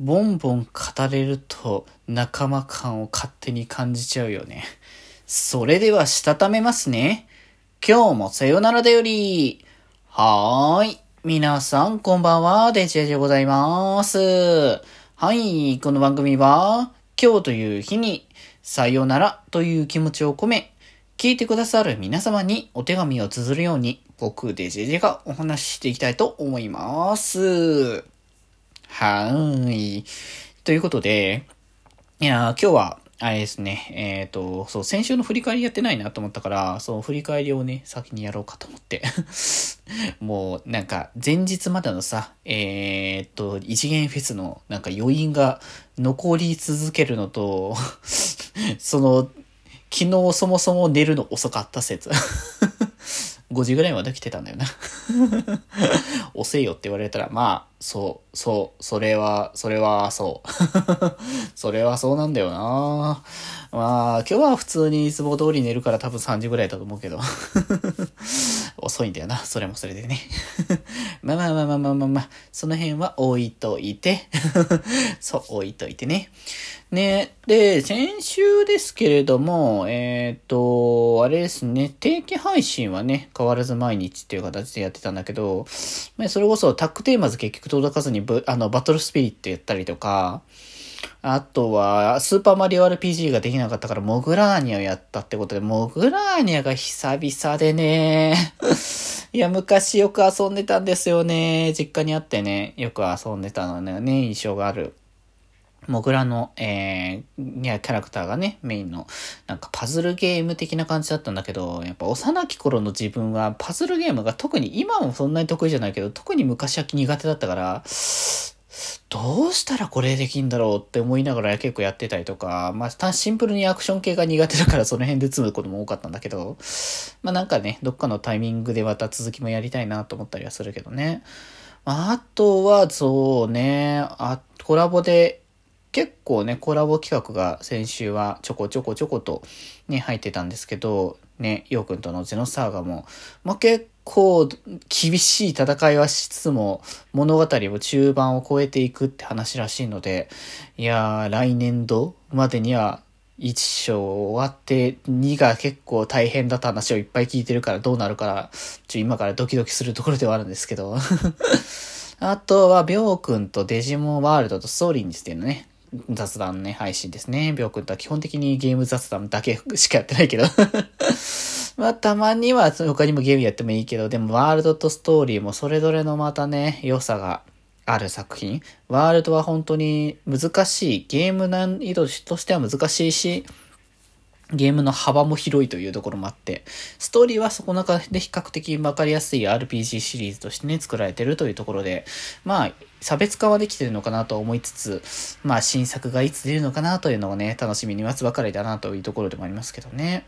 ボンボン語れると仲間感を勝手に感じちゃうよね。それではしたためますね。今日もさよならだより。はーい。皆さんこんばんは、デジェジでございます。はい、この番組は、今日という日に、さよならという気持ちを込め、聞いてくださる皆様にお手紙を綴るように、僕デジェジェがお話ししていきたいと思います。はーい。ということで、いや、今日は、あれですね、えっ、ー、と、そう、先週の振り返りやってないなと思ったから、そう、振り返りをね、先にやろうかと思って。もう、なんか、前日までのさ、えっ、ー、と、一元フェスの、なんか余韻が残り続けるのと、その、昨日そもそも寝るの遅かった説。5時ぐらいまで来てたんだよな遅いよって言われたら、まあ、そう、そう、それは、それはそう。それはそうなんだよなまあ、今日は普通にいつも通り寝るから多分3時ぐらいだと思うけど。遅いんだよな。それもそれでね。まあまあまあまあまあまあまあ、その辺は置いといて。そう、置いといてね。ね、で、先週ですけれども、えっ、ー、と、あれですね、定期配信はね、変わらず毎日っていう形でやってたんだけど、それこそタックテーマズ結局届かずにあの、バトルスピリットやったりとか、あとは、スーパーマリオ RPG ができなかったから、モグラーニャをやったってことで、モグラーニャが久々でね、いや、昔よく遊んでたんですよね。実家にあってね、よく遊んでたのね、印象がある。モグラの、えー、いや、キャラクターがね、メインの、なんかパズルゲーム的な感じだったんだけど、やっぱ幼き頃の自分はパズルゲームが特に、今もそんなに得意じゃないけど、特に昔は苦手だったから、どうしたらこれできんだろうって思いながら結構やってたりとか、まあ、シンプルにアクション系が苦手だからその辺で積むことも多かったんだけど、まあなんかね、どっかのタイミングでまた続きもやりたいなと思ったりはするけどね。あとは、そうね、あ、コラボで、結構ね、コラボ企画が先週はちょこちょこちょことね、入ってたんですけど、ね、ヨウくんとのゼノサーガも、まあ、結構厳しい戦いはしつつも、物語を中盤を超えていくって話らしいので、いやー、来年度までには1章終わって2が結構大変だった話をいっぱい聞いてるからどうなるから、ちょ、今からドキドキするところではあるんですけど。あとは、ビョウ君とデジモンワールドとストーリーについてのね、雑談ね、配信ですね。ビョウ君とは基本的にゲーム雑談だけ しかやってないけど まあ、たまには他にもゲームやってもいいけど、でもワールドとストーリーもそれぞれのまたね、良さがある作品。ワールドは本当に難しい。ゲーム難易度としては難しいし、ゲームの幅も広いというところもあって、ストーリーはそこの中で比較的わかりやすい RPG シリーズとしてね、作られてるというところで、まあ、差別化はできてるのかなと思いつつ、まあ新作がいつ出るのかなというのをね、楽しみに待つばかりだなというところでもありますけどね。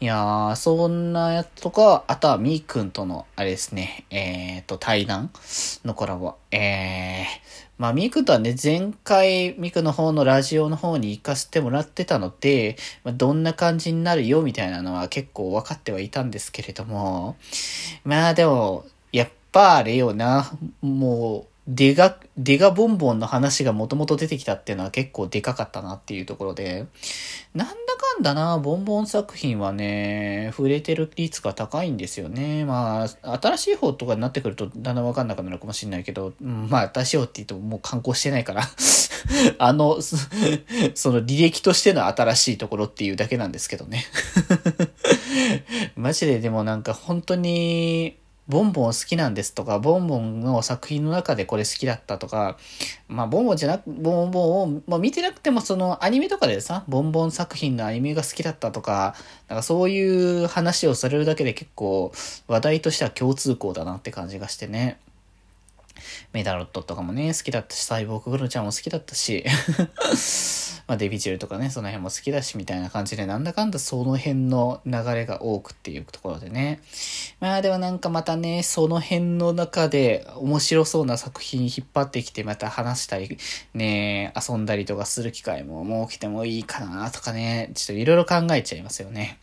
いやー、そんなやつとか、あとはみーくんとの、あれですね、えーと、対談のコラボ。えー、まあみーくんとはね、前回みーくんの方のラジオの方に行かせてもらってたので、まあ、どんな感じになるよみたいなのは結構分かってはいたんですけれども、まあでも、やっぱあれよな、もう、デガ、デガボンボンの話がもともと出てきたっていうのは結構でかかったなっていうところで、なんだかんだな、ボンボン作品はね、触れてる率が高いんですよね。まあ、新しい方とかになってくるとだんだんわかんなくなるかもしれないけど、うん、まあ、新しい方って言うともう観光してないから。あの、その履歴としての新しいところっていうだけなんですけどね。マジででもなんか本当に、ボンボン好きなんですとか、ボンボンの作品の中でこれ好きだったとか、まあ、ボンボンじゃなく、ボンボンを、まあ、見てなくてもそのアニメとかでさ、ボンボン作品のアニメが好きだったとか、なんかそういう話をされるだけで結構話題としては共通項だなって感じがしてね。メダロットとかもね、好きだったし、サイボーググロちゃんも好きだったし まあデビジュールとかね、その辺も好きだし、みたいな感じで、なんだかんだその辺の流れが多くっていうところでね。まあでもなんかまたね、その辺の中で面白そうな作品引っ張ってきてまた話したり、ね、遊んだりとかする機会も設けてもいいかなとかね、ちょっといろいろ考えちゃいますよね。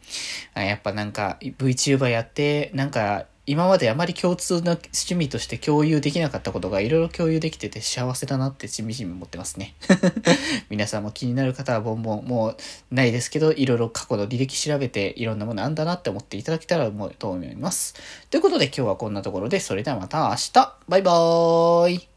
やっぱなんか VTuber やって、なんか今まであまり共通の趣味として共有できなかったことがいろいろ共有できてて幸せだなってしみじみ思ってますね。皆さんも気になる方はボンボンもうないですけど、いろいろ過去の履歴調べていろんなものあんだなって思っていただけたらと思います。ということで今日はこんなところで、それではまた明日バイバーイ